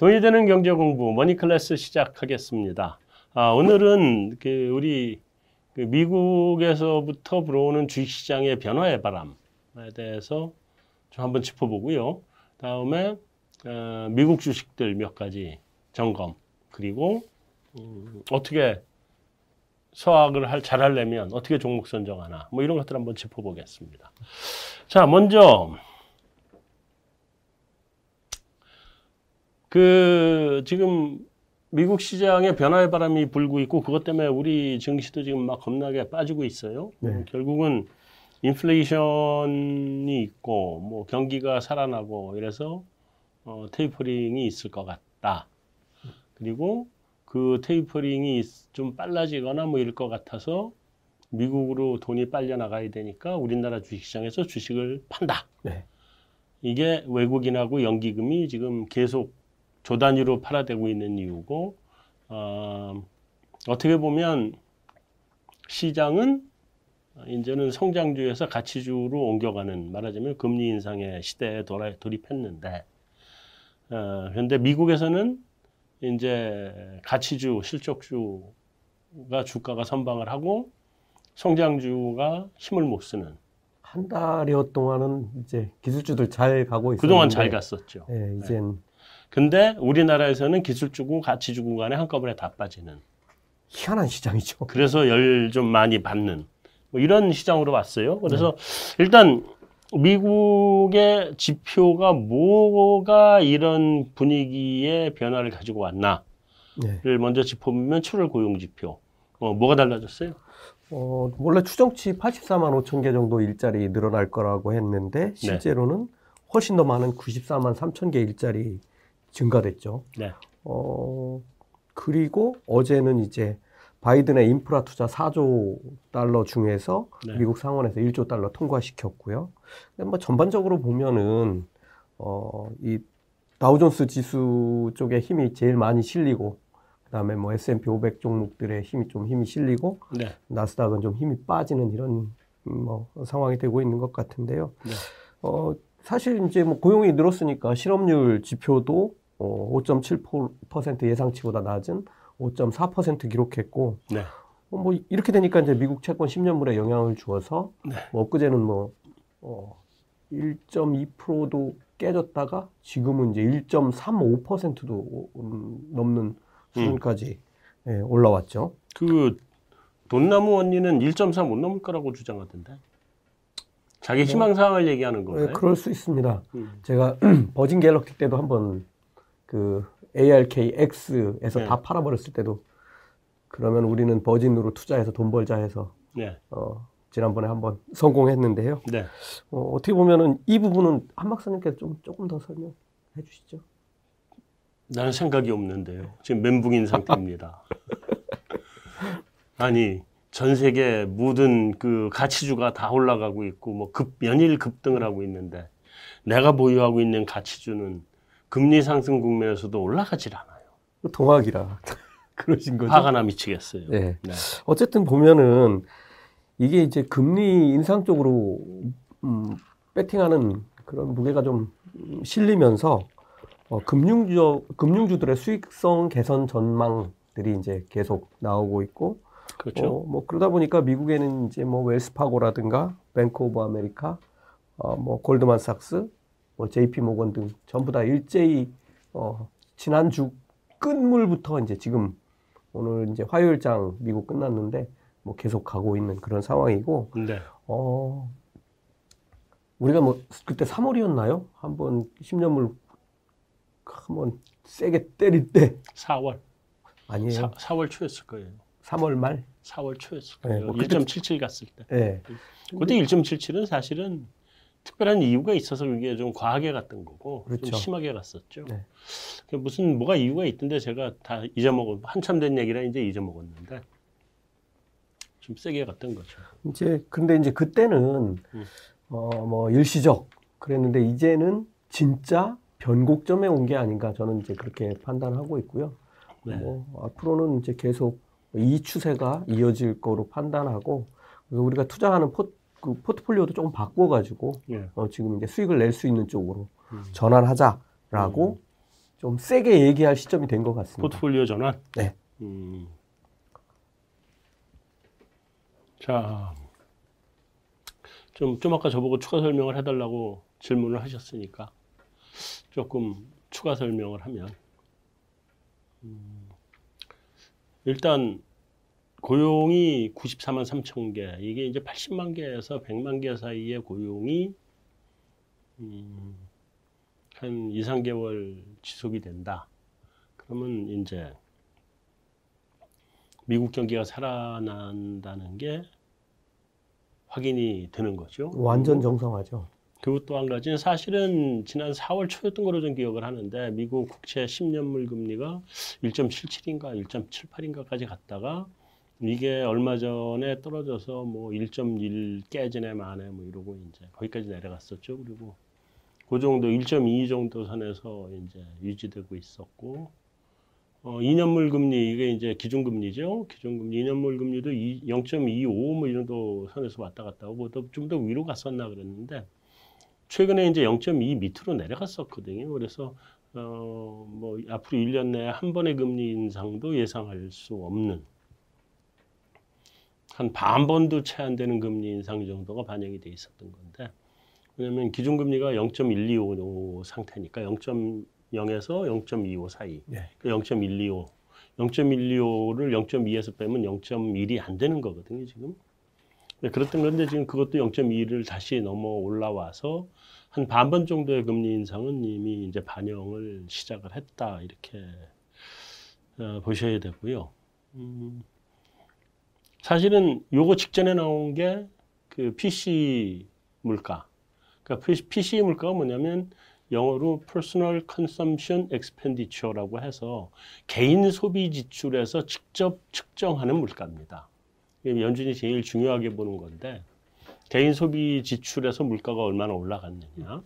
돈이 되는 경제 공부 머니 클래스 시작하겠습니다. 아, 오늘은 그 우리 그 미국에서부터 불어오는 주식시장의 변화의 바람에 대해서 좀 한번 짚어보고요. 다음에 어, 미국 주식들 몇 가지 점검 그리고 음, 어떻게 서학을 할, 잘 하려면 어떻게 종목 선정하나 뭐 이런 것들 한번 짚어보겠습니다. 자 먼저 그 지금 미국 시장에 변화의 바람이 불고 있고 그것 때문에 우리 증시도 지금 막 겁나게 빠지고 있어요. 네. 결국은 인플레이션이 있고 뭐 경기가 살아나고 이래서 어, 테이퍼링이 있을 것 같다. 그리고 그 테이퍼링이 좀 빨라지거나 뭐 이럴 것 같아서 미국으로 돈이 빨려 나가야 되니까 우리나라 주식시장에서 주식을 판다. 네. 이게 외국인하고 연기금이 지금 계속 조 단위로 팔아대고 있는 이유고 어, 어떻게 보면 시장은 이제는 성장주에서 가치주로 옮겨가는 말하자면 금리 인상의 시대에 돌아, 돌입했는데 어, 그런데 미국에서는 이제 가치주, 실적주가 주가가 선방을 하고 성장주가 힘을 못 쓰는 한 달여 동안은 이제 기술주들 잘 가고 있었는데 그동안 잘 갔었죠. 예, 이젠 네. 근데 우리나라에서는 기술 주고 가치 주고 간에 한꺼번에 다 빠지는 희한한 시장이죠. 그래서 열 좀 많이 받는 뭐 이런 시장으로 왔어요. 그래서 네. 일단 미국의 지표가 뭐가 이런 분위기의 변화를 가지고 왔나를 네. 먼저 짚어보면 7월 고용 지표. 어, 뭐가 달라졌어요? 어, 원래 추정치 84만 5천 개 정도 일자리 늘어날 거라고 했는데 네. 실제로는 네. 훨씬 더 많은 94만 3천 개 일자리 증가됐죠. 네. 어, 그리고 어제는 이제 바이든의 인프라 투자 4조 달러 중에서 네. 미국 상원에서 1조 달러 통과시켰고요. 뭐 전반적으로 보면은 어, 이 다우존스 지수 쪽에 힘이 제일 많이 실리고 그다음에 뭐 S&P 500 종목들의 힘이 좀 힘이 실리고 네. 나스닥은 좀 힘이 빠지는 이런 뭐 상황이 되고 있는 것 같은데요. 네. 어, 사실 이제 뭐 고용이 늘었으니까 실업률 지표도 어, 5.7% 예상치보다 낮은 5.4% 기록했고 네. 어, 뭐 이렇게 되니까 이제 미국 채권 10년물에 영향을 주어서 네. 뭐 엊그제는 뭐 어, 1.2%도 깨졌다가 지금은 이제 1.35%도 넘는 수준까지 음. 예, 올라왔죠. 그 돈나무 언니는 1.3 못 넘을 거라고 주장하던데. 자기 뭐 희망 사항을 뭐, 얘기하는 거예요? 네, 그럴 수 있습니다. 음. 제가 버진 갤럭시 때도 한번 그 ARKX에서 네. 다 팔아버렸을 때도 그러면 우리는 버진으로 투자해서 돈 벌자 해서 네. 어, 지난번에 한번 성공했는데요. 네. 어, 어떻게 보면은 이 부분은 한 박사님께서 좀 조금 더 설명해 주시죠. 나는 생각이 없는데요. 지금 멘붕인 상태입니다. 아니 전 세계 모든 그 가치주가 다 올라가고 있고 뭐 급 연일 급등을 하고 있는데 내가 보유하고 있는 가치주는 금리 상승 국면에서도 올라가질 않아요. 동학이라 그러신 거죠. 화가 나 미치겠어요. 네. 네. 어쨌든 보면은 이게 이제 금리 인상 쪽으로 음, 베팅하는 그런 무게가 좀 실리면서 어, 금융주 금융주들의 수익성 개선 전망들이 이제 계속 나오고 있고 그렇죠. 어, 뭐 그러다 보니까 미국에는 이제 뭐 웰스파고라든가 뱅크 오브 아메리카, 어, 뭐 골드만삭스, 뭐 JP 모건 등 전부 다 일제히 어, 지난주 끝물부터 이제 지금 오늘 이제 화요일장 미국 끝났는데 뭐 계속 가고 있는 그런 상황이고 네. 어 우리가 뭐 그때 3월이었나요? 한번 10년물 한번 세게 때릴 때 4월 아니에요. 4, 월 초였을 거예요. 3월 말? 4월 초였을 거예요. 네, 뭐 1.77 갔을 때. 네. 그때 1.77은 사실은 특별한 이유가 있어서 그게 좀 과하게 갔던 거고 그렇죠. 좀 심하게 갔었죠. 네. 무슨 뭐가 이유가 있던데 제가 다 잊어먹은 한참 된 얘기라 이제 잊어먹었는데 좀 세게 갔던 거죠. 이제 근데 이제 그때는 음. 어뭐 일시적 그랬는데 이제는 진짜 변곡점에 온 게 아닌가 저는 이제 그렇게 판단하고 있고요. 네. 뭐 앞으로는 이제 계속 이 추세가 이어질 거로 판단하고 그래서 우리가 투자하는 포, 그 포트폴리오도 조금 바꿔가지고 예. 어, 지금 이제 수익을 낼 수 있는 쪽으로 음. 전환하자라고 음. 좀 세게 얘기할 시점이 된 것 같습니다. 포트폴리오 전환. 네. 음. 자, 좀, 좀 아까 저보고 추가 설명을 해달라고 질문을 하셨으니까 조금 추가 설명을 하면 음, 일단 고용이 94만 3천 개 이게 이제 80만 개에서 100만 개 사이의 고용이 음, 한 2, 3개월 지속이 된다. 그러면 이제 미국 경기가 살아난다는 게 확인이 되는 거죠. 완전 정상화죠. 그리고 또 한 가지는 사실은 지난 4월 초였던 걸로 좀 기억을 하는데 미국 국채 10년물 금리가 1.77인가 1.78인가까지 갔다가 이게 얼마 전에 떨어져서 뭐 1.1 깨지네 마네 뭐 이러고 이제 거기까지 내려갔었죠. 그리고 그 정도 1.2 정도 선에서 이제 유지되고 있었고 어, 2년물 금리 이게 이제 기준금리죠. 기준금리 2년물 금리도 0.25뭐 이 정도 선에서 왔다 갔다 하고 좀 더 위로 갔었나 그랬는데 최근에 이제 0.2 밑으로 내려갔었거든요. 그래서 어, 뭐 앞으로 1년 내에 한 번의 금리 인상도 예상할 수 없는 한 반 번도 채 안 되는 금리 인상 정도가 반영이 돼 있었던 건데 왜냐하면 기준금리가 0.125 상태니까 0.0에서 0.25 사이 네. 0.125 0.125를 0.2에서 빼면 0.1이 안 되는 거거든요 지금 네, 그랬던 건데 지금 그것도 0.2를 다시 넘어 올라와서 한 반번 정도의 금리 인상은 이미 이제 반영을 시작을 했다 이렇게 어, 보셔야 되고요. 음, 사실은 요거 직전에 나온 게 그 PC 물가. 그러니까 PC 물가가 뭐냐면 영어로 Personal Consumption Expenditure라고 해서 개인 소비 지출에서 직접 측정하는 물가입니다. 연준이 제일 중요하게 보는 건데 개인 소비 지출에서 물가가 얼마나 올라갔느냐.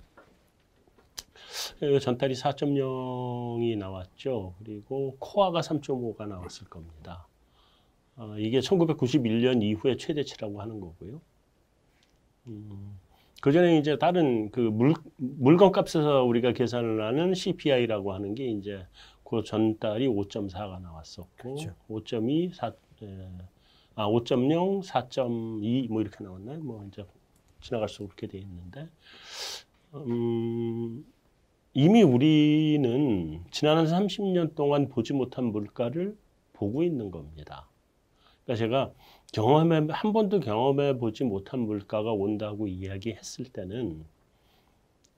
전달이 4.0이 나왔죠. 그리고 코아가 3.5가 나왔을 겁니다. 어, 이게 1991년 이후의 최대치라고 하는 거고요. 음, 그 전에 이제 다른 그 물, 물건 값에서 우리가 계산을 하는 CPI라고 하는 게 이제 그 전달이 5.4가 나왔었고, 그렇죠. 5.2, 4, 예, 아, 5.0, 4.2 뭐 이렇게 나왔나요? 뭐 이제 지나갈수록 그렇게 돼 있는데, 음, 이미 우리는 지난 30년 동안 보지 못한 물가를 보고 있는 겁니다. 그러니까 제가 경험해, 한 번도 경험해 보지 못한 물가가 온다고 이야기했을 때는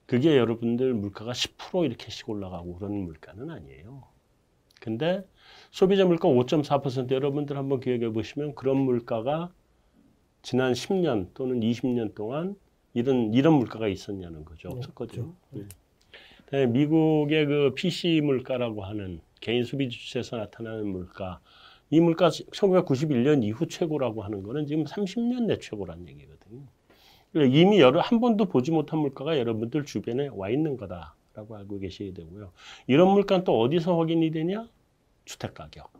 그게 여러분들 물가가 10% 이렇게씩 올라가고 그런 물가는 아니에요. 근데 소비자 물가 5.4% 여러분들 한번 기억해 보시면 그런 물가가 지난 10년 또는 20년 동안 이런 이런 물가가 있었냐는 거죠. 네, 없었거든요. 그렇죠. 네. 미국의 그 PC 물가라고 하는 개인 소비 주체에서 나타나는 물가 이 물가 1991년 이후 최고라고 하는 거는 지금 30년 내 최고란 얘기거든요. 그러니까 이미 여러 한 번도 보지 못한 물가가 여러분들 주변에 와 있는 거다라고 알고 계셔야 되고요. 이런 물가는 또 어디서 확인이 되냐? 주택 가격.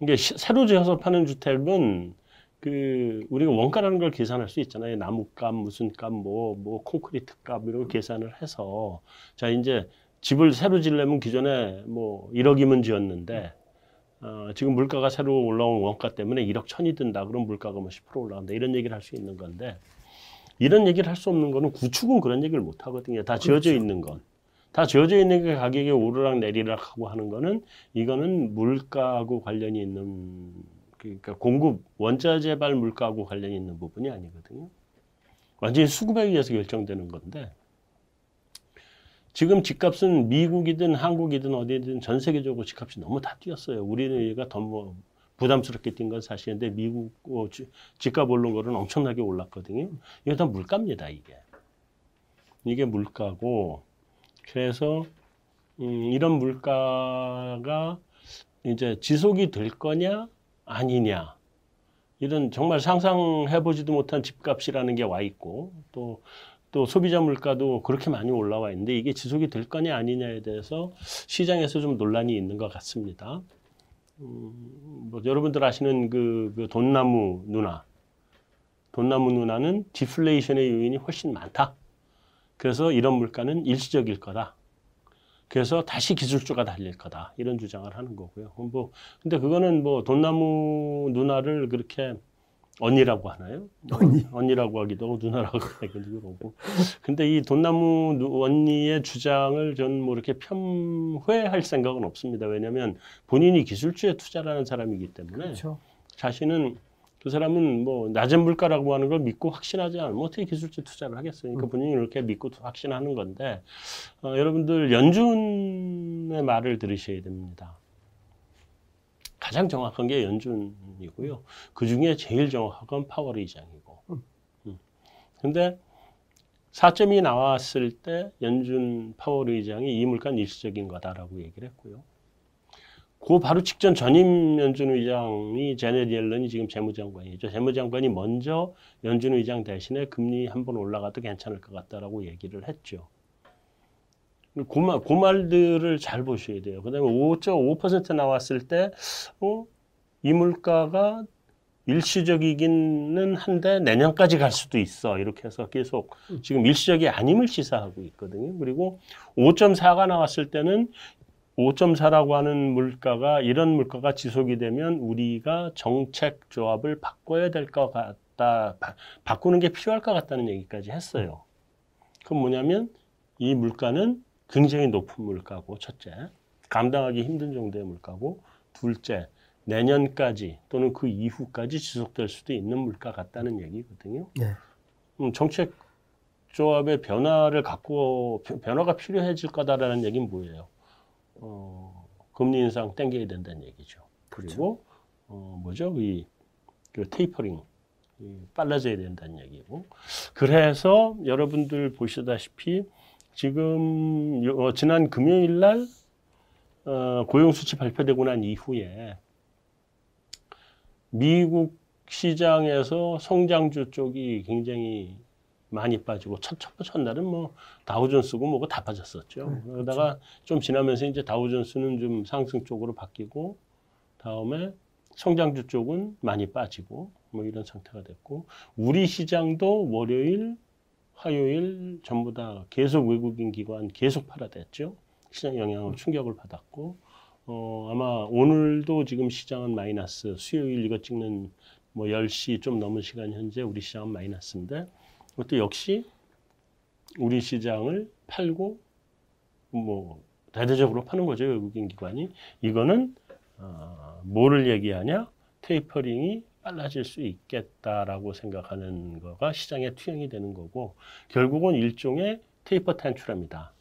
이게 새로 지어서 파는 주택은 그 우리가 원가라는 걸 계산할 수 있잖아요. 나무값, 무슨 값, 뭐, 뭐 콘크리트 값 이런 거 계산을 해서 자 이제 집을 새로 지려면 기존에 뭐 1억이면 지었는데 어, 지금 물가가 새로 올라온 원가 때문에 1억 천이 든다. 그럼 물가가 뭐 10% 올라간다. 이런 얘기를 할 수 있는 건데 이런 얘기를 할 수 없는 거는 구축은 그런 얘기를 못 하거든요. 다 지어져 그렇죠. 있는 건. 다 지어져 있는 게 가격이 오르락 내리락 하고 하는 거는 이거는 물가하고 관련이 있는 그러니까 공급 원자 재발 물가하고 관련이 있는 부분이 아니거든요. 완전히 수급에 의해서 결정되는 건데 지금 집값은 미국이든 한국이든 어디든 전 세계적으로 집값이 너무 다 뛰었어요. 우리가 더 뭐 부담스럽게 뛴 건 사실인데 미국 어, 집값 오른 거는 엄청나게 올랐거든요. 이게 다 물가입니다. 이게 이게 물가고 그래서 음, 이런 물가가 이제 지속이 될 거냐 아니냐 이런 정말 상상해 보지도 못한 집값이라는 게 와 있고 또 또 소비자 물가도 그렇게 많이 올라와 있는데 이게 지속이 될 거냐 아니냐에 대해서 시장에서 좀 논란이 있는 것 같습니다. 음, 뭐 여러분들 아시는 그, 그 돈나무 누나, 돈나무 누나는 디플레이션의 요인이 훨씬 많다. 그래서 이런 물가는 일시적일 거다. 그래서 다시 기술주가 달릴 거다 이런 주장을 하는 거고요. 뭐 근데 그거는 뭐 돈나무 누나를 그렇게 언니라고 하나요? 언니. 언니라고 하기도 하고 누나라고 하기도 하고. 근데 이 돈나무 언니의 주장을 저는 뭐 이렇게 편회할 생각은 없습니다. 왜냐하면 본인이 기술주에 투자하는 사람이기 때문에 그렇죠. 자신은 그 사람은 뭐 낮은 물가라고 하는 걸 믿고 확신하지 않으면 어떻게 기술주 투자를 하겠어요? 그러니까 음. 본인이 이렇게 믿고 확신하는 건데 어, 여러분들 연준의 말을 들으셔야 됩니다. 가장 정확한 게 연준이고요. 그 중에 제일 정확한 건 파월 의장이고. 음. 음. 근데 4점이 나왔을 때 연준 파월 의장이 이 물가는 일시적인 거다라고 얘기를 했고요. 그 바로 직전 전임 연준 의장이 제넷 옐런이 지금 재무장관이죠. 재무장관이 먼저 연준 의장 대신에 금리 한번 올라가도 괜찮을 것 같다라고 얘기를 했죠. 그, 말, 그 말들을 잘 보셔야 돼요. 그 다음에 5.5% 나왔을 때, 어, 이 물가가 일시적이기는 한데 내년까지 갈 수도 있어. 이렇게 해서 계속 지금 일시적이 아님을 시사하고 있거든요. 그리고 5.4가 나왔을 때는 5.4라고 하는 물가가 이런 물가가 지속이 되면 우리가 정책 조합을 바꿔야 될 것 같다. 바, 바꾸는 게 필요할 것 같다는 얘기까지 했어요. 그럼 뭐냐면 이 물가는 굉장히 높은 물가고 첫째 감당하기 힘든 정도의 물가고 둘째 내년까지 또는 그 이후까지 지속될 수도 있는 물가 같다는 얘기거든요. 네. 음, 정책 조합의 변화를 갖고 변화가 필요해질 거다라는 얘기는 뭐예요? 어, 금리 인상 땡겨야 된다는 얘기죠. 그리고 어, 뭐죠? 이, 그 테이퍼링 이, 빨라져야 된다는 얘기고. 그래서 여러분들 보시다시피 지금 어, 지난 금요일 날 어, 고용 수치 발표되고 난 이후에 미국 시장에서 성장주 쪽이 굉장히 많이 빠지고 첫, 첫, 첫날은 뭐 다우존스고 뭐고 다 빠졌었죠. 네, 그러다가 그렇죠. 좀 지나면서 이제 다우존스는 좀 상승 쪽으로 바뀌고 다음에 성장주 쪽은 많이 빠지고 뭐 이런 상태가 됐고 우리 시장도 월요일, 화요일 전부 다 계속 외국인 기관 계속 팔아댔죠. 시장 영향을 충격을 받았고 어 아마 오늘도 지금 시장은 마이너스 수요일 이거 찍는 뭐 10시 좀 넘은 시간 현재 우리 시장은 마이너스인데 그것도 역시 우리 시장을 팔고 뭐 대대적으로 파는 거죠 외국인 기관이 이거는 어, 뭐를 얘기하냐 테이퍼링이 빨라질 수 있겠다라고 생각하는 거가 시장의 투영이 되는 거고 결국은 일종의 테이퍼 탄출합니다.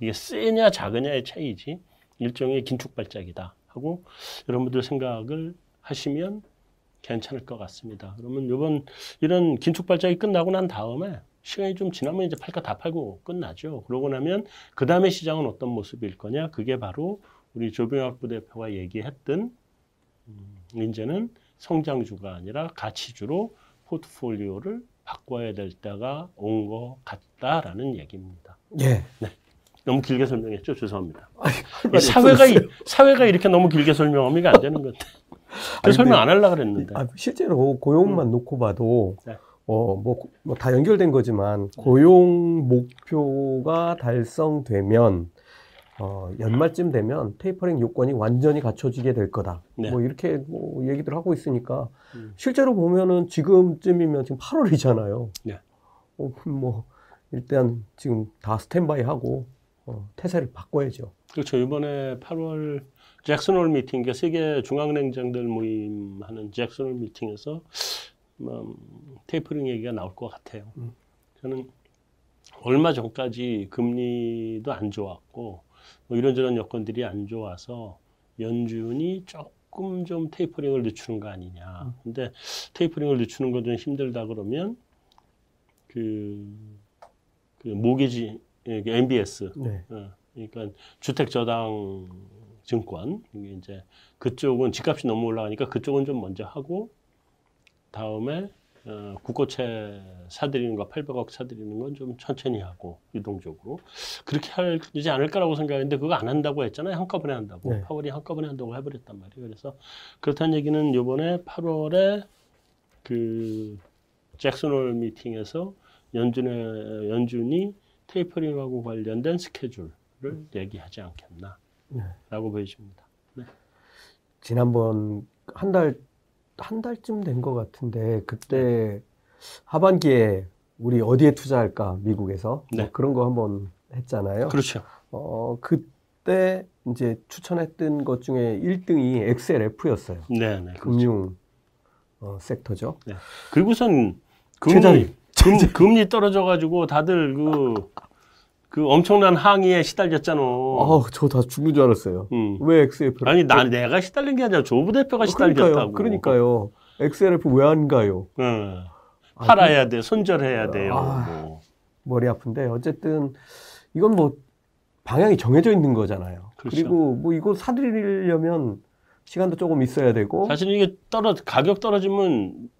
이게 세냐 작으냐의 차이지 일종의 긴축 발작이다 하고 여러분들 생각을 하시면 괜찮을 것 같습니다. 그러면 이번 이런 긴축 발작이 끝나고 난 다음에 시간이 좀 지나면 이제 팔까 다 팔고 끝나죠. 그러고 나면 그 다음에 시장은 어떤 모습일 거냐? 그게 바로 우리 조병학 부대표가 얘기했던 음, 이제는 성장주가 아니라 가치주로 포트폴리오를 바꿔야 될 때가 온 것 같다라는 얘기입니다. 예. 네. 너무 길게 설명했죠. 죄송합니다. 아니, 사회가 사회가 이렇게 너무 길게 설명하면 안 되는 건데. 아니, 설명 안 하려고 그랬는데. 아, 실제로 고용만 음. 놓고 봐도 네. 어, 뭐, 뭐다 연결된 거지만 고용 목표가 달성되면 어, 연말쯤 되면 테이퍼링 요건이 완전히 갖춰지게 될 거다. 네. 뭐 이렇게 뭐 얘기들 하고 있으니까 음. 실제로 보면은 지금쯤이면 지금 8월이잖아요. 네. 어, 뭐 일단 지금 다 스탠바이 하고 어, 태세를 바꿔야죠. 그렇죠. 이번에 8월 잭슨홀 미팅, 그러니까 세계 중앙은행장들 모임하는 잭슨홀 미팅에서 음, 테이퍼링 얘기가 나올 것 같아요. 음. 저는 얼마 전까지 금리도 안 좋았고 뭐 이런저런 여건들이 안 좋아서 연준이 조금 좀 테이퍼링을 늦추는 거 아니냐. 음. 근데 테이퍼링을 늦추는 건 좀 힘들다 그러면 그, 그 모기지 MBS 네. 어, 그러니까 주택 저당 증권 이게 이제 그쪽은 집값이 너무 올라가니까 그쪽은 좀 먼저 하고 다음에 어, 국고채 사들이는 거 800억 사들이는 건 좀 천천히 하고 유동적으로 그렇게 하지 않을 까라고 생각했는데 그거 안 한다고 했잖아요 한꺼번에 한다고 네. 파월이 한꺼번에 한다고 해버렸단 말이에요 그래서 그렇다는 얘기는 요번에 8월에 그 잭슨홀 미팅에서 연준의 연준이 테이퍼링하고 관련된 스케줄을 얘기하지 않겠나라고 네. 보여집니다. 네. 지난번 한 달, 한 달쯤 된 것 같은데, 그때 네. 하반기에 우리 어디에 투자할까, 미국에서. 뭐 네. 뭐 그런 거 한번 했잖아요. 그렇죠. 어, 그때 이제 추천했던 것 중에 1등이 XLF였어요. 네, 네. 금융 어, 섹터죠. 네. 그리고선 금리, 금, 금리 떨어져 가지고 다들 그, 그 엄청난 항의에 시달렸잖아. 아, 저 다 죽는 줄 알았어요. 음. 왜 XLF? 아니, 나, 내가 시달린 게 아니라 조부 대표가 어, 시달렸다고. 그러니까요. 그러니까요. XLF 왜 안 가요? 네. 팔아야 돼, 손절해야 돼요. 아, 뭐. 머리 아픈데 어쨌든 이건 뭐 방향이 정해져 있는 거잖아요. 그렇죠. 그리고뭐 이거 사들이려면 시간도 조금 있어야 되고. 사실 이게 떨어 가격 떨어지면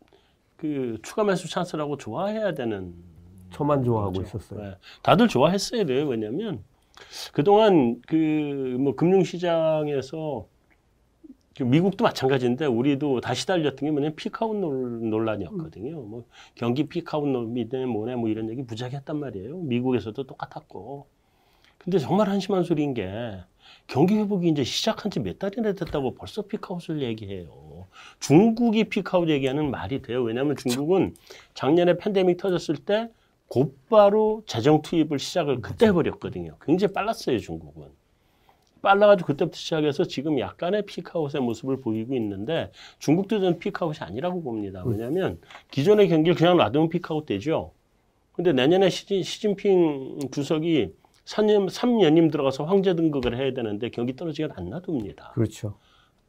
그 추가 매수 찬스라고 좋아해야 되는. 저만 좋아하고 거죠. 있었어요. 네. 다들 좋아했어야 돼요. 왜냐면 그동안 그 뭐 금융시장에서 그 미국도 마찬가지인데 우리도 다시 달렸던 게 뭐냐면 피카운 논란이었거든요. 뭐 경기 피카운 논이든 뭐네 뭐 이런 얘기 무지하게 했단 말이에요. 미국에서도 똑같았고. 근데 정말 한심한 소리인 게 경기 회복이 이제 시작한 지 몇 달이나 됐다고 벌써 피크아웃을 얘기해요. 중국이 피크아웃 얘기하는 말이 돼요. 왜냐하면 중국은 작년에 팬데믹 터졌을 때 곧바로 재정 투입을 시작을 그때 해버렸거든요. 굉장히 빨랐어요, 중국은. 빨라가지고 그때부터 시작해서 지금 약간의 피크아웃의 모습을 보이고 있는데 중국도 저는 피크아웃이 아니라고 봅니다. 왜냐하면 기존의 경기를 그냥 놔두면 피크아웃 되죠. 근데 내년에 시진, 시진핑 주석이 3년, 3년임 들어가서 황제 등극을 해야 되는데 경기 떨어지게 안 놔둡니다. 그렇죠.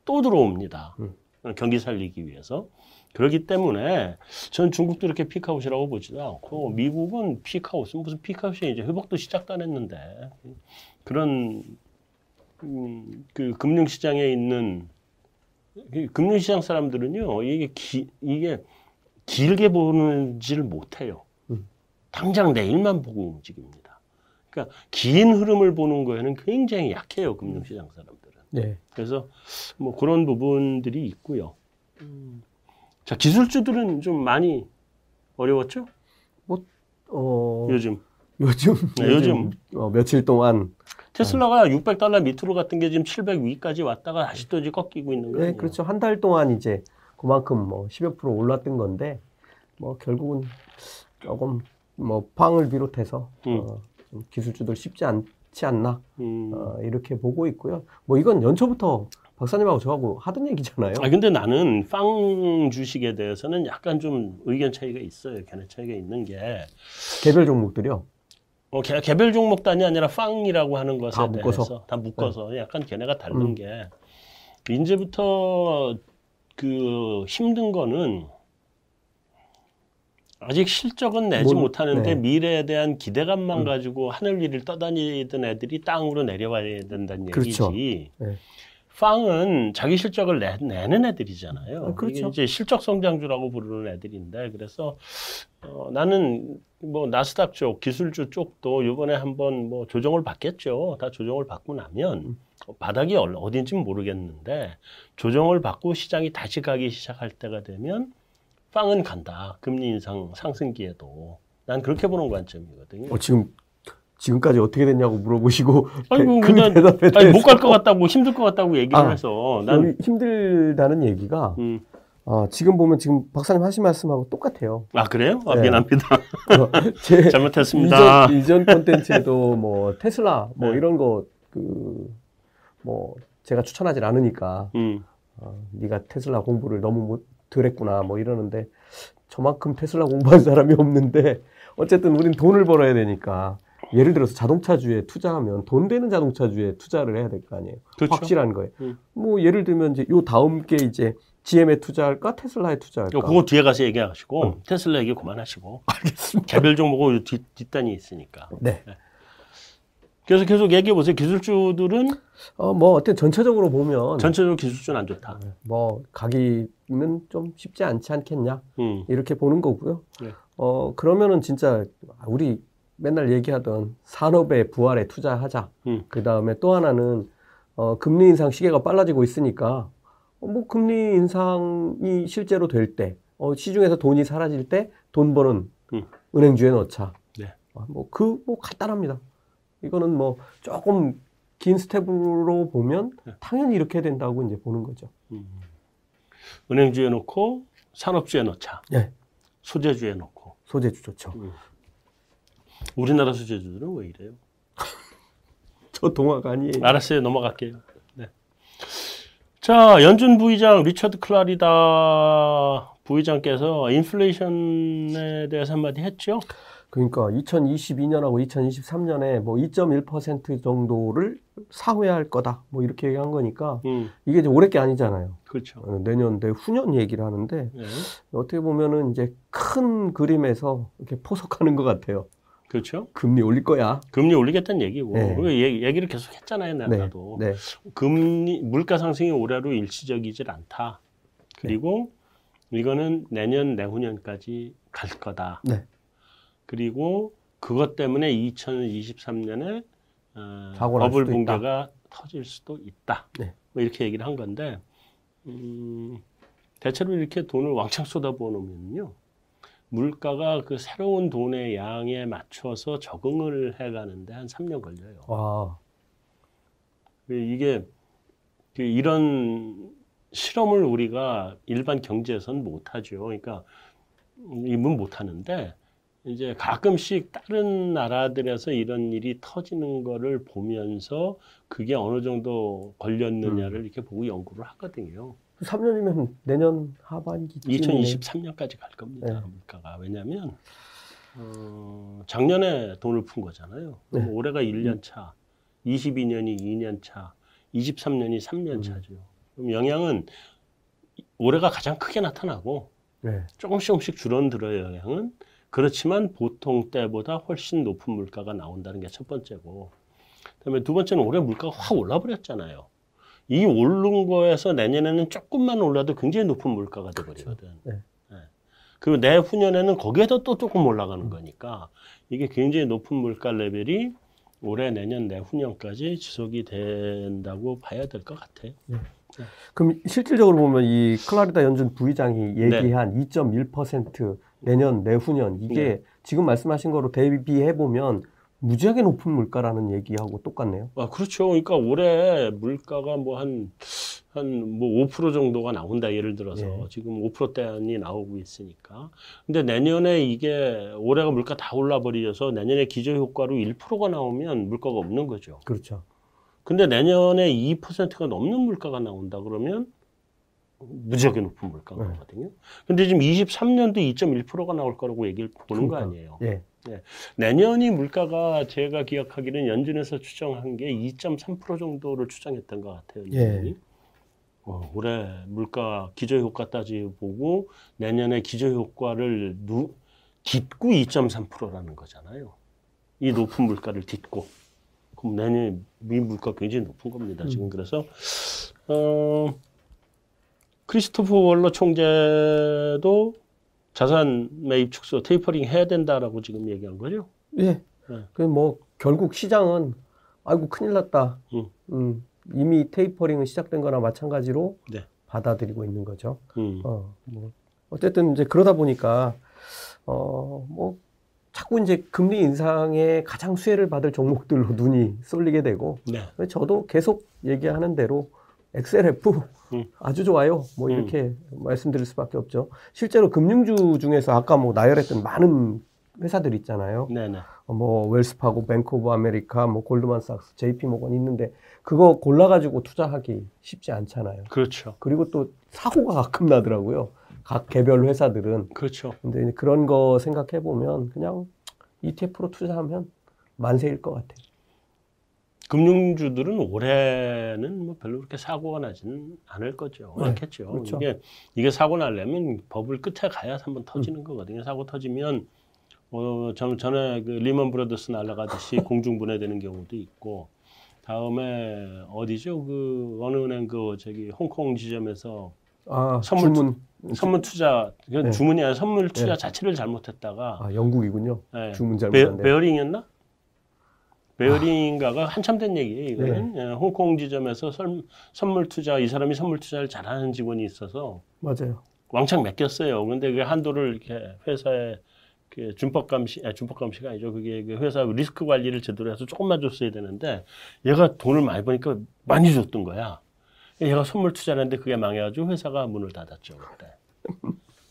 또 들어옵니다. 음. 경기 살리기 위해서. 그렇기 때문에 전 중국도 이렇게 피크아웃이라고 보지도 않고 미국은 피크아웃은 무슨 피크아웃이 이제 회복도 시작도 안 했는데 그런 음, 그 금융시장에 있는 그 금융시장 사람들은요 이게 기, 이게 길게 보는지를 못해요. 음. 당장 내일만 보고 움직입니다. 그러니까 긴 흐름을 보는 거에는 굉장히 약해요 금융시장 사람들은. 네. 그래서 뭐 그런 부분들이 있고요. 음. 자 기술주들은 좀 많이 어려웠죠? 뭐 어... 요즘 요즘 네, 요즘 어, 며칠 동안 테슬라가 600달러 밑으로 갔던 게 지금 700 위까지 왔다가 다시 또 이제 꺾이고 있는 거예요. 네, 그렇죠. 한 달 동안 이제 그만큼 뭐 10여 프로 올랐던 건데 뭐 결국은 조금 뭐 팡을 비롯해서 음. 어, 기술주들 쉽지 않지 않나 음. 어, 이렇게 보고 있고요. 뭐 이건 연초부터 박사님하고 저하고 하던 얘기잖아요. 아 근데 나는 빵 주식에 대해서는 약간 좀 의견 차이가 있어요. 견해 차이가 있는 게 개별 종목들이요. 어, 개, 개별 종목 단위 아니라 빵이라고 하는 것에 다 대해서 묶어서. 다 묶어서 네. 약간 견해가 다른 음. 게 이제부터 그 힘든 거는 아직 실적은 내지 뭐, 못하는데 네. 미래에 대한 기대감만 음. 가지고 하늘 위를 떠다니던 애들이 땅으로 내려와야 된다는 그렇죠. 얘기지. 네. 팡은 자기 실적을 내, 내는 애들이잖아요. 아, 그렇죠. 이게 이제 실적 성장주라고 부르는 애들인데 그래서 어, 나는 뭐 나스닥 쪽 기술주 쪽도 이번에 한번 뭐 조정을 받겠죠. 다 조정을 받고 나면 음. 바닥이 어딘지 모르겠는데 조정을 받고 시장이 다시 가기 시작할 때가 되면 빵은 간다. 금리 인상 상승기에도. 난 그렇게 보는 관점이거든요. 어, 지금 지금까지 어떻게 됐냐고 물어보시고 아이고 그냥 못갈 것 같다고 힘들 것 같다고 얘기를 아, 해서 난 힘들다는 얘기가 음. 어, 지금 보면 지금 박사님 하신 말씀하고 똑같아요. 아 그래요? 아, 네. 미안합니다. 제 잘못했습니다. 이전, 이전 콘텐츠에도 뭐 테슬라 뭐 네. 이런 거 그 뭐 제가 추천하지 않으니까 음. 어, 네가 테슬라 공부를 너무 못 덜했구나 뭐 이러는데 저만큼 테슬라 공부한 사람이 없는데 어쨌든 우린 돈을 벌어야 되니까 예를 들어서 자동차주에 투자하면 돈 되는 자동차주에 투자를 해야 될 거 아니에요. 그렇죠. 확실한 거예요. 음. 뭐 예를 들면 이제 요 다음 게 이제 GM에 투자할까 테슬라에 투자할까. 그거 뒤에 가서 얘기하시고 음. 테슬라 얘기 그만하시고. 알겠습니다. 개별 종목은 뒷, 뒷단이 있으니까. 네. 네. 그래서 계속 얘기해 보세요. 기술주들은 어뭐 어때 전체적으로 보면 전체적으로 기술주는 안 좋다. 네. 뭐 가기는 좀 쉽지 않지 않겠냐 음. 이렇게 보는 거고요. 네. 어 그러면은 진짜 우리 맨날 얘기하던 산업의 부활에 투자하자. 음. 그 다음에 또 하나는 어 금리 인상 시계가 빨라지고 있으니까 어, 뭐 금리 인상이 실제로 될 때, 어 시중에서 돈이 사라질 때 돈 버는 음. 은행주에 넣자. 네. 어, 뭐그 뭐 간단합니다. 이거는 뭐 조금 긴 스텝으로 보면 네. 당연히 이렇게 된다고 이제 보는 거죠. 음. 은행주에 넣고 산업주에 넣자. 네. 소재주에 넣고. 소재주 좋죠. 음. 우리나라 소재주들은 왜 이래요? 저 동화가 아니에요. 알았어요. 넘어갈게요. 네. 자, 연준 부의장 리처드 클라리다 부의장께서 인플레이션에 대해서 한마디 했죠? 그러니까 2022년하고 2023년에 뭐 2.1% 정도를 사회할 거다. 뭐 이렇게 얘기한 거니까 음, 이게 이제 올해 게 아니잖아요. 그렇죠. 어, 내년 내후년 얘기를 하는데 네, 어떻게 보면은 이제 큰 그림에서 이렇게 포석하는 것 같아요. 그렇죠. 금리 올릴 거야. 금리 올리겠다는 얘기고. 네. 그 얘기, 얘기를 계속 했잖아요, 네, 내가도. 네, 금리, 물가 상승이 올해로 일시적이질 않다. 그리고 이거는 내년, 내후년까지 갈 거다. 네. 그리고 그것 때문에 2023년에 어, 버블 있다. 붕괴가 터질 수도 있다. 네. 뭐 이렇게 얘기를 한 건데 음, 대체로 이렇게 돈을 왕창 쏟아부어 놓으면요. 물가가 그 새로운 돈의 양에 맞춰서 적응을 해가는데 한 3년 걸려요. 와, 이게 그 이런 실험을 우리가 일반 경제에서는 못하죠. 그러니까 이문 못하는데 이제 가끔씩 다른 나라들에서 이런 일이 터지는 거를 보면서 그게 어느 정도 걸렸느냐를 이렇게 보고 연구를 하거든요. 3년이면 내년 하반기 2023년까지 갈 겁니다. 네. 물가가. 왜냐하면 어, 작년에 돈을 푼 거잖아요. 네. 올해가 1년 차, 22년이 2년 차, 23년이 3년 음. 차죠. 그럼 영향은 올해가 가장 크게 나타나고 네. 조금씩 조금씩 줄어들어요, 영향은. 그렇지만 보통 때보다 훨씬 높은 물가가 나온다는 게 첫 번째고. 그다음에 두 번째는 올해 물가가 확 올라버렸잖아요. 이 오른 거에서 내년에는 조금만 올라도 굉장히 높은 물가가 돼버리거든. 네. 네. 그리고 내후년에는 거기에도 또 조금 올라가는 거니까 이게 굉장히 높은 물가 레벨이 올해, 내년, 내후년까지 지속이 된다고 봐야 될 것 같아요. 그럼 실질적으로 보면 이 클라리다 연준 부의장이 네. 얘기한 2.1% 내년 내후년 이게 네. 지금 말씀하신 거로 대비해 보면 무지하게 높은 물가라는 얘기하고 똑같네요. 아, 그렇죠. 그러니까 올해 물가가 뭐 한, 한뭐5% 정도가 나온다. 예를 들어서. 예. 지금 5%대안이 나오고 있으니까. 근데 내년에 이게 올해가 물가 다 올라버려서 내년에 기저효과로 1%가 나오면 물가가 없는 거죠. 그렇죠. 근데 내년에 2%가 넘는 물가가 나온다 그러면 무지하게 높은 물가가 네. 근데 지금 23년도 2.1%가 나올 거라고 얘기를 보는 거 그러니까. 아니에요. 예. 내년이 물가가 제가 기억하기는 연준에서 추정한 게 2.3% 정도를 추정했던 것 같아요. 연준이. 예. 어, 올해 물가 기저효과 따지고 내년에 기저효과를 누, 딛고 2.3%라는 거잖아요. 이 높은 물가를 딛고. 그럼 내년에 미 물가 굉장히 높은 겁니다. 지금 그래서 어, 크리스토프 월러 총재도 자산 매입 축소 테이퍼링 해야 된다라고 지금 얘기한 거죠. 예. 네. 그뭐 결국 시장은 아이고 큰일 났다. 음. 음, 이미 테이퍼링은 시작된 거나 마찬가지로 네. 받아들이고 있는 거죠. 음. 어, 뭐 어쨌든 이제 그러다 보니까 어, 뭐 자꾸 이제 금리 인상에 가장 수혜를 받을 종목들로 눈이 쏠리게 되고 네. 저도 계속 얘기하는 대로 XLF 음. 아주 좋아요. 뭐 이렇게 말씀드릴 수밖에 없죠. 실제로 금융주 중에서 아까 뭐 나열했던 많은 회사들 있잖아요. 네네. 어, 뭐 웰스파고, 뱅크 오브 아메리카, 뭐 골드만삭스, JP 모건 있는데 그거 골라 가지고 투자하기 쉽지 않잖아요. 그렇죠. 그리고 또 사고가 가끔 나더라고요. 각 개별 회사들은. 그렇죠. 근데 그런 거 생각해 보면 그냥 ETF로 투자하면 만세일 것 같아요. 금융주들은 올해는 뭐 별로 그렇게 사고가 나지는 않을 거죠. 네, 않겠죠. 그렇죠. 이게 이게 사고 나려면 버블 끝에 가야 한번 터지는 거거든요. 사고 터지면 어, 전, 전에 그 리먼 브라더스 날아가듯이 공중분해되는 경우도 있고 다음에 어디죠? 그 어느 은행 그 저기 홍콩 지점에서 아, 선물 주문. 선물 투자 그 네. 주문이 아니라 선물 투자 네. 자체를 잘못했다가 아, 영국이군요. 예. 주문 베, 잘못한데. 베어링이었나? 베어링가가 한참 된 얘기예요. 이거는 네. 예, 홍콩 지점에서 설, 선물 투자 이 사람이 선물 투자를 잘하는 직원이 있어서 맞아요. 왕창 맡겼어요. 근데 그 한도를 이렇게 회사에 그 준법 감시, 아, 준법 감시가 아니죠. 그게 그 회사 리스크 관리를 제대로 해서 조금만 줬어야 되는데 얘가 돈을 많이 버니까 많이 줬던 거야. 얘가 선물 투자를 했는데 그게 망해가지고 회사가 문을 닫았죠. 그때.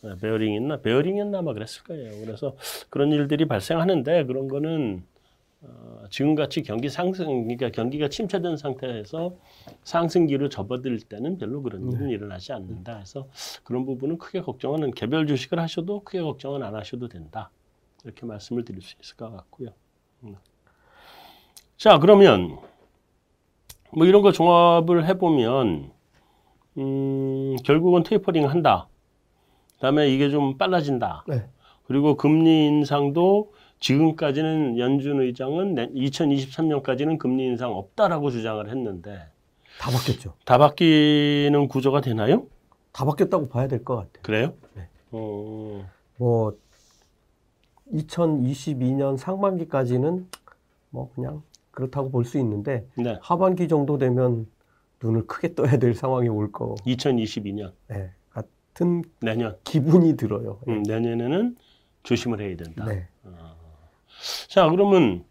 네, 베어링 있나? 베어링이었나 아마 그랬을 거예요. 그래서 그런 일들이 발생하는데 그런 거는 어, 지금같이 경기 상승, 그러니까 경기가 침체된 상태에서 상승기로 접어들 때는 별로 그런 일은 네. 일어나지 않는다. 그래서 그런 부분은 크게 걱정은 개별 주식을 하셔도 크게 걱정은 안 하셔도 된다. 이렇게 말씀을 드릴 수 있을 것 같고요. 음. 자, 그러면 뭐 이런 거 종합을 해보면 음, 결국은 테이퍼링 한다. 그다음에 이게 좀 빨라진다. 네. 그리고 금리 인상도 지금까지는 연준 의장은 2023년까지는 금리 인상 없다라고 주장을 했는데 다 바뀌었죠. 다 바뀌는 구조가 되나요? 다 바뀌었다고 봐야 될 것 같아요. 그래요? 네. 어... 뭐 2022년 상반기까지는 뭐 그냥 그렇다고 볼 수 있는데 네. 하반기 정도 되면 눈을 크게 떠야 될 상황이 올 거. 2022년. 네. 같은 내년 기분이 들어요. 음, 내년에는 조심을 해야 된다. 네. 어. 자, 그러면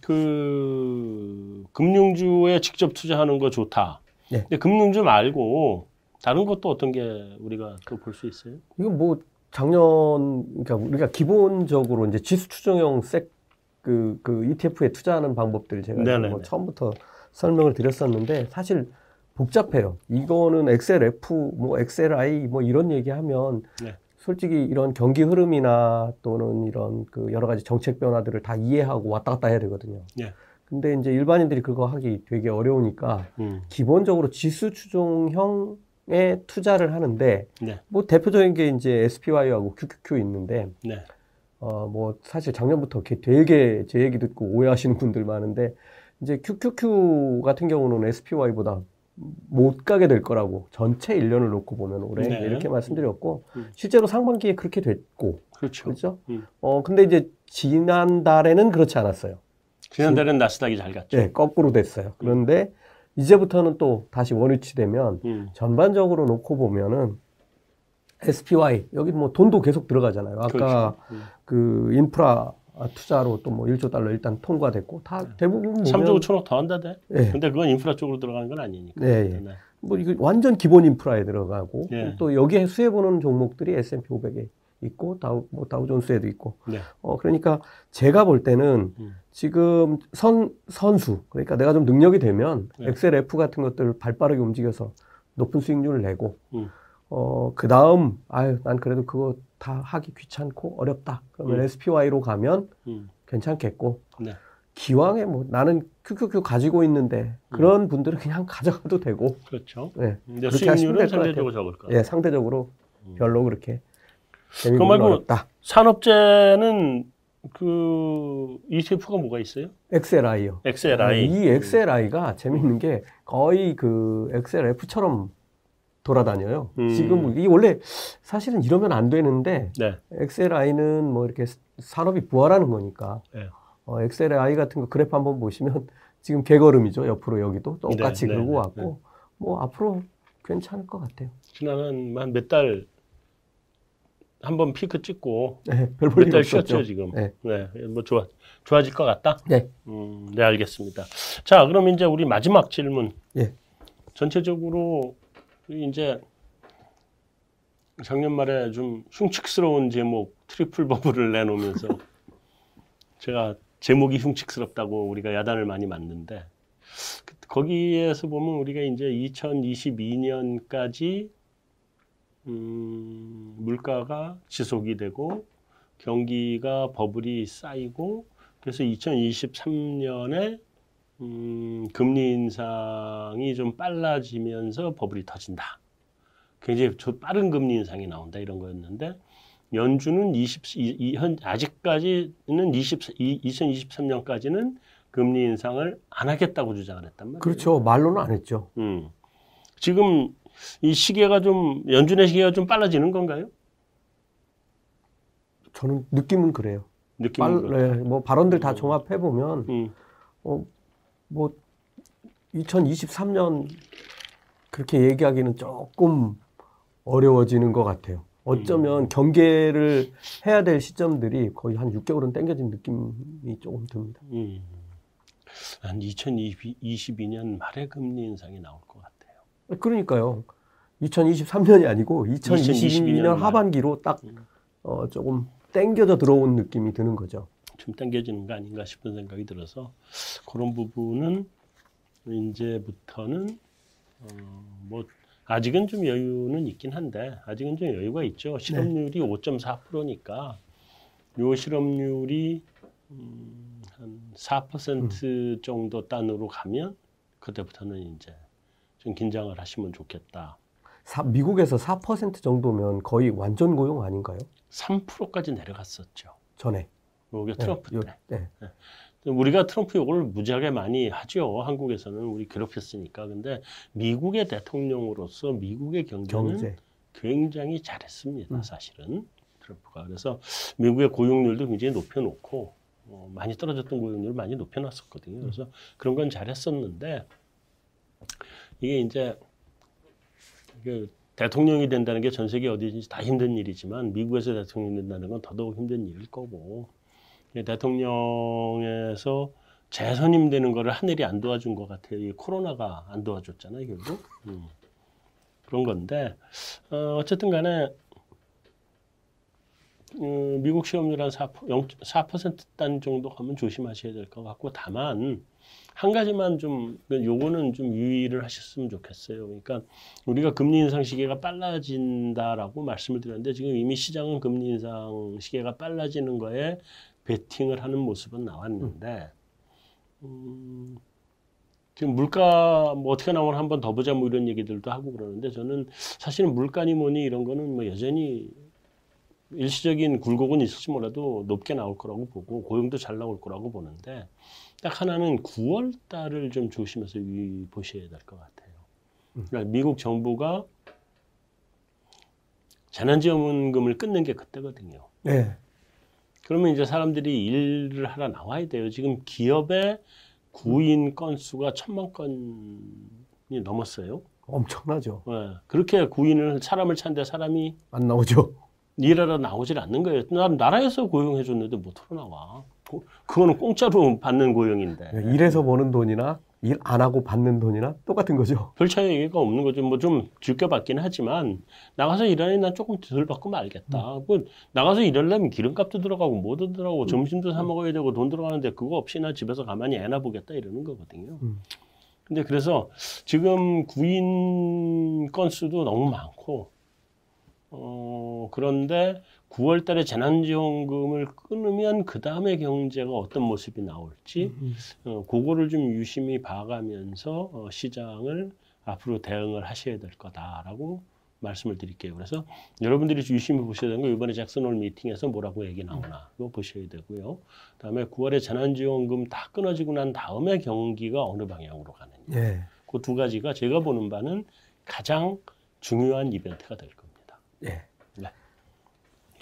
그 금융주에 직접 투자하는 거 좋다. 네. 근데 금융주 말고 다른 것도 어떤 게 우리가 또 볼 수 있어요? 이건 뭐 작년 그러니까 우리가 기본적으로 이제 지수 추정형 색 그, 그 ETF에 투자하는 방법들 제가 뭐 처음부터 설명을 드렸었는데 사실 복잡해요. 이거는 XLF, 뭐 XLI 뭐 이런 얘기하면 네. 솔직히 이런 경기 흐름이나 또는 이런 그 여러 가지 정책 변화들을 다 이해하고 왔다 갔다 해야 되거든요. 네. 근데 이제 일반인들이 그거 하기 되게 어려우니까 음. 기본적으로 지수 추종형에 투자를 하는데 네. 뭐 대표적인 게 이제 SPY하고 QQQ 있는데 네. 어, 뭐, 사실 작년부터 되게 제 얘기 듣고 오해하시는 분들 많은데, 이제 QQQ 같은 경우는 SPY보다 못 가게 될 거라고 전체 1년을 놓고 보면 올해 네. 이렇게 말씀드렸고, 음. 실제로 상반기에 그렇게 됐고, 그렇죠. 그렇죠? 음. 어, 근데 이제 지난달에는 그렇지 않았어요. 지난달에는 나스닥이 잘 갔죠. 네, 거꾸로 됐어요. 음. 그런데 음. 이제부터는 또 다시 원위치되면 음. 전반적으로 놓고 보면은 SPY 여기 뭐 돈도 계속 들어가잖아요. 아까 그렇죠. 음. 그 인프라 투자로 또 뭐 1조 달러 일단 통과됐고 다 네. 대부분 보면 3조 5천억 더 한다대. 네. 근데 그건 인프라 쪽으로 들어가는 건 아니니까. 네. 네. 뭐 이거 완전 기본 인프라에 들어가고 네. 또 여기에 수혜 보는 종목들이 S&P 500에 있고 다우 뭐 다우존스에도 있고. 네. 어 그러니까 제가 볼 때는 음. 지금 선 선수 그러니까 내가 좀 능력이 되면 네. XLF 같은 것들을 발빠르게 움직여서 높은 수익률을 내고 음. 어, 그 다음, 아유, 난 그래도 그거 다 하기 귀찮고 어렵다. 그러면 음. SPY로 가면 음. 괜찮겠고. 네. 기왕에 뭐 나는 QQQ 가지고 있는데 그런 음. 분들은 그냥 가져가도 되고. 그렇죠. 네. 근데 수익률은 상대적으로 적을 거예요. 예, 상대적으로 음. 별로 그렇게 재미있는 건 어렵다. 산업재는 그 ETF가 뭐가 있어요? XLI요. XLI. 이 XLI가 재밌는 게 거의 그 XLF처럼 돌아다녀요. 음. 지금 이 원래 사실은 이러면 안 되는데 네. XLI는 뭐 이렇게 산업이 부활하는 거니까 네. 어, XLI 같은 거 그래프 한번 보시면 지금 개걸음이죠. 옆으로 여기도 똑같이 네, 네 그러고 네, 왔고 네. 뭐 앞으로 괜찮을 것 같아요. 지난 한몇달 한 번 피크 찍고 네, 몇달 쉬었죠 지금. 네. 네, 뭐 좋아 좋아질 것 같다. 네, 음, 네 알겠습니다. 자, 그럼 이제 우리 마지막 질문. 예. 전체적으로 이제 작년 말에 좀 흉측스러운 제목 트리플 버블을 내놓으면서 제가 제목이 흉측스럽다고 우리가 야단을 많이 맞는데 그, 거기에서 보면 우리가 이제 2022년까지 음, 물가가 지속이 되고 경기가 버블이 쌓이고 그래서 2023년에 음, 금리 인상이 좀 빨라지면서 버블이 터진다. 굉장히 빠른 금리 인상이 나온다 이런 거였는데 연준은 20, 이, 현, 아직까지는 20, 2023년까지는 금리 인상을 안 하겠다고 주장을 했단 말이에요. 그렇죠. 말로는 안 했죠. 음. 지금 이 시계가 좀 연준의 시계가 좀 빨라지는 건가요? 저는 느낌은 그래요. 느낌은 빨, 네, 뭐 발언들 다 음. 종합해 보면 음. 어, 뭐 2023년 그렇게 얘기하기는 조금 어려워지는 것 같아요. 어쩌면 음. 경계를 해야 될 시점들이 거의 한 6개월은 땡겨진 느낌이 조금 듭니다. 음. 한 2022년 말에 금리 인상이 나올 것 같아요. 그러니까요. 2023년이 아니고 2022년, 2022년 하반기로 딱 음. 어, 조금 땡겨져 들어온 느낌이 드는 거죠. 좀 땡겨지는 거 아닌가 싶은 생각이 들어서 그런 부분은 이제부터는 어, 뭐 아직은 좀 여유는 있긴 한데 아직은 좀 여유가 있죠. 실업률이 네. 5.4%니까 요 실업률이 음, 한4% 음. 정도 단으로 가면 그때부터는 이제 좀 긴장을 하시면 좋겠다. 사, 미국에서 4% 정도면 거의 완전 고용 아닌가요? 3%까지 내려갔었죠. 전에. 요게 트럼프 네, 때. 네. 네. 우리가 트럼프 욕을 무지하게 많이 하죠. 한국에서는 우리 괴롭혔으니까. 근데 미국의 대통령으로서 미국의 경제는 경제. 굉장히 잘했습니다. 음. 사실은 트럼프가. 그래서 미국의 고용률도 굉장히 높여놓고 어, 많이 떨어졌던 고용률을 많이 높여놨었거든요. 그래서 그런 건 잘했었는데 이게 이제 그 대통령이 된다는 게 전 세계 어디든지 다 힘든 일이지만 미국에서 대통령이 된다는 건 더더욱 힘든 일일 거고 대통령에서 재선임되는 거를 하늘이 안 도와준 것 같아요. 이 코로나가 안 도와줬잖아요, 결국. 음. 그런 건데 어, 어쨌든 간에 음, 미국 시험률 한 4, 4%단 정도 가면 조심하셔야 될 것 같고 다만 한 가지만 좀 요거는 좀 유의를 하셨으면 좋겠어요. 그러니까 우리가 금리 인상 시계가 빨라진다라고 말씀을 드렸는데 지금 이미 시장은 금리 인상 시계가 빨라지는 거에 베팅을 하는 모습은 나왔는데 음, 지금 물가 뭐 어떻게 나오면 한번 더 보자 뭐 이런 얘기들도 하고 그러는데 저는 사실은 물가니 뭐니 이런 거는 뭐 여전히 일시적인 굴곡은 있을지 몰라도 높게 나올 거라고 보고 고용도 잘 나올 거라고 보는데 딱 하나는 9월 달을 좀 조심해서 보셔야 될 것 같아요. 음. 그러니까 미국 정부가 재난지원금을 끊는 게 그때거든요. 네. 그러면 이제 사람들이 일을 하러 나와야 돼요. 지금 기업의 구인 건수가 천만 건이 넘었어요. 엄청나죠. 네. 그렇게 구인을 사람을 찾는데 사람이 안 나오죠. 일하러 나오질 않는 거예요. 난 나라에서 고용해줬는데 못 털어 나와. 그거는 공짜로 받는 고용인데. 일해서 버는 돈이나 일 안 하고 받는 돈이나 똑같은 거죠. 별 차이가 없는 거죠. 뭐좀 줄게 받긴 하지만 나가서 일하니 난 조금 덜 받고 말겠다. 음. 뭐 나가서 일하려면 기름값도 들어가고 뭐도 들어가고 음. 점심도 사 먹어야 되고 돈 들어가는데 그거 없이 나 집에서 가만히 애나 보겠다 이러는 거거든요. 음. 근데 그래서 지금 구인 건수도 너무 많고 어, 그런데 9월 달에 재난지원금을 끊으면 그 다음에 경제가 어떤 모습이 나올지, 음, 음. 어, 그거를 좀 유심히 봐가면서 어, 시장을 앞으로 대응을 하셔야 될 거다라고 말씀을 드릴게요. 그래서 여러분들이 유심히 보셔야 되는 거 이번에 잭슨홀 미팅에서 뭐라고 얘기 나오나 이거 보셔야 되고요. 그다음에 9월에 재난지원금 다 끊어지고 난 다음에 경기가 어느 방향으로 가느냐. 예. 그두 가지가 제가 보는 바는 가장 중요한 이벤트가 될 겁니다. 예. 네.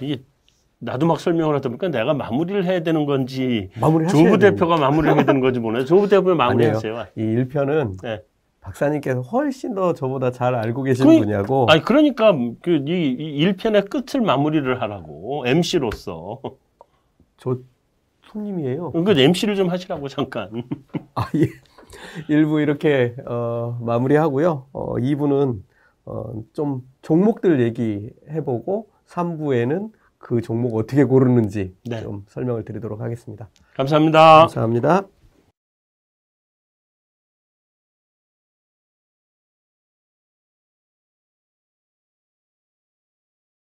이게 나도 막 설명을 하다 보니까 내가 마무리를 해야 되는 건지 조부 대표가 마무리를 해야 되는 건지 모르겠어요. 조부 대표 마무리하세요. 이 1편은 네. 박사님께서 훨씬 더 저보다 잘 알고 계시는 그, 분야고. 아니 그러니까 그이 이 1편의 끝을 마무리를 하라고 MC로서. 저 손님이에요. 그 MC를 좀 하시라고 잠깐. 아 예. 1부 이렇게 어, 마무리하고요. 어, 2부는 어, 좀 종목들 얘기해보고 3부에는 그 종목 어떻게 고르는지 네. 좀 설명을 드리도록 하겠습니다. 감사합니다. 감사합니다.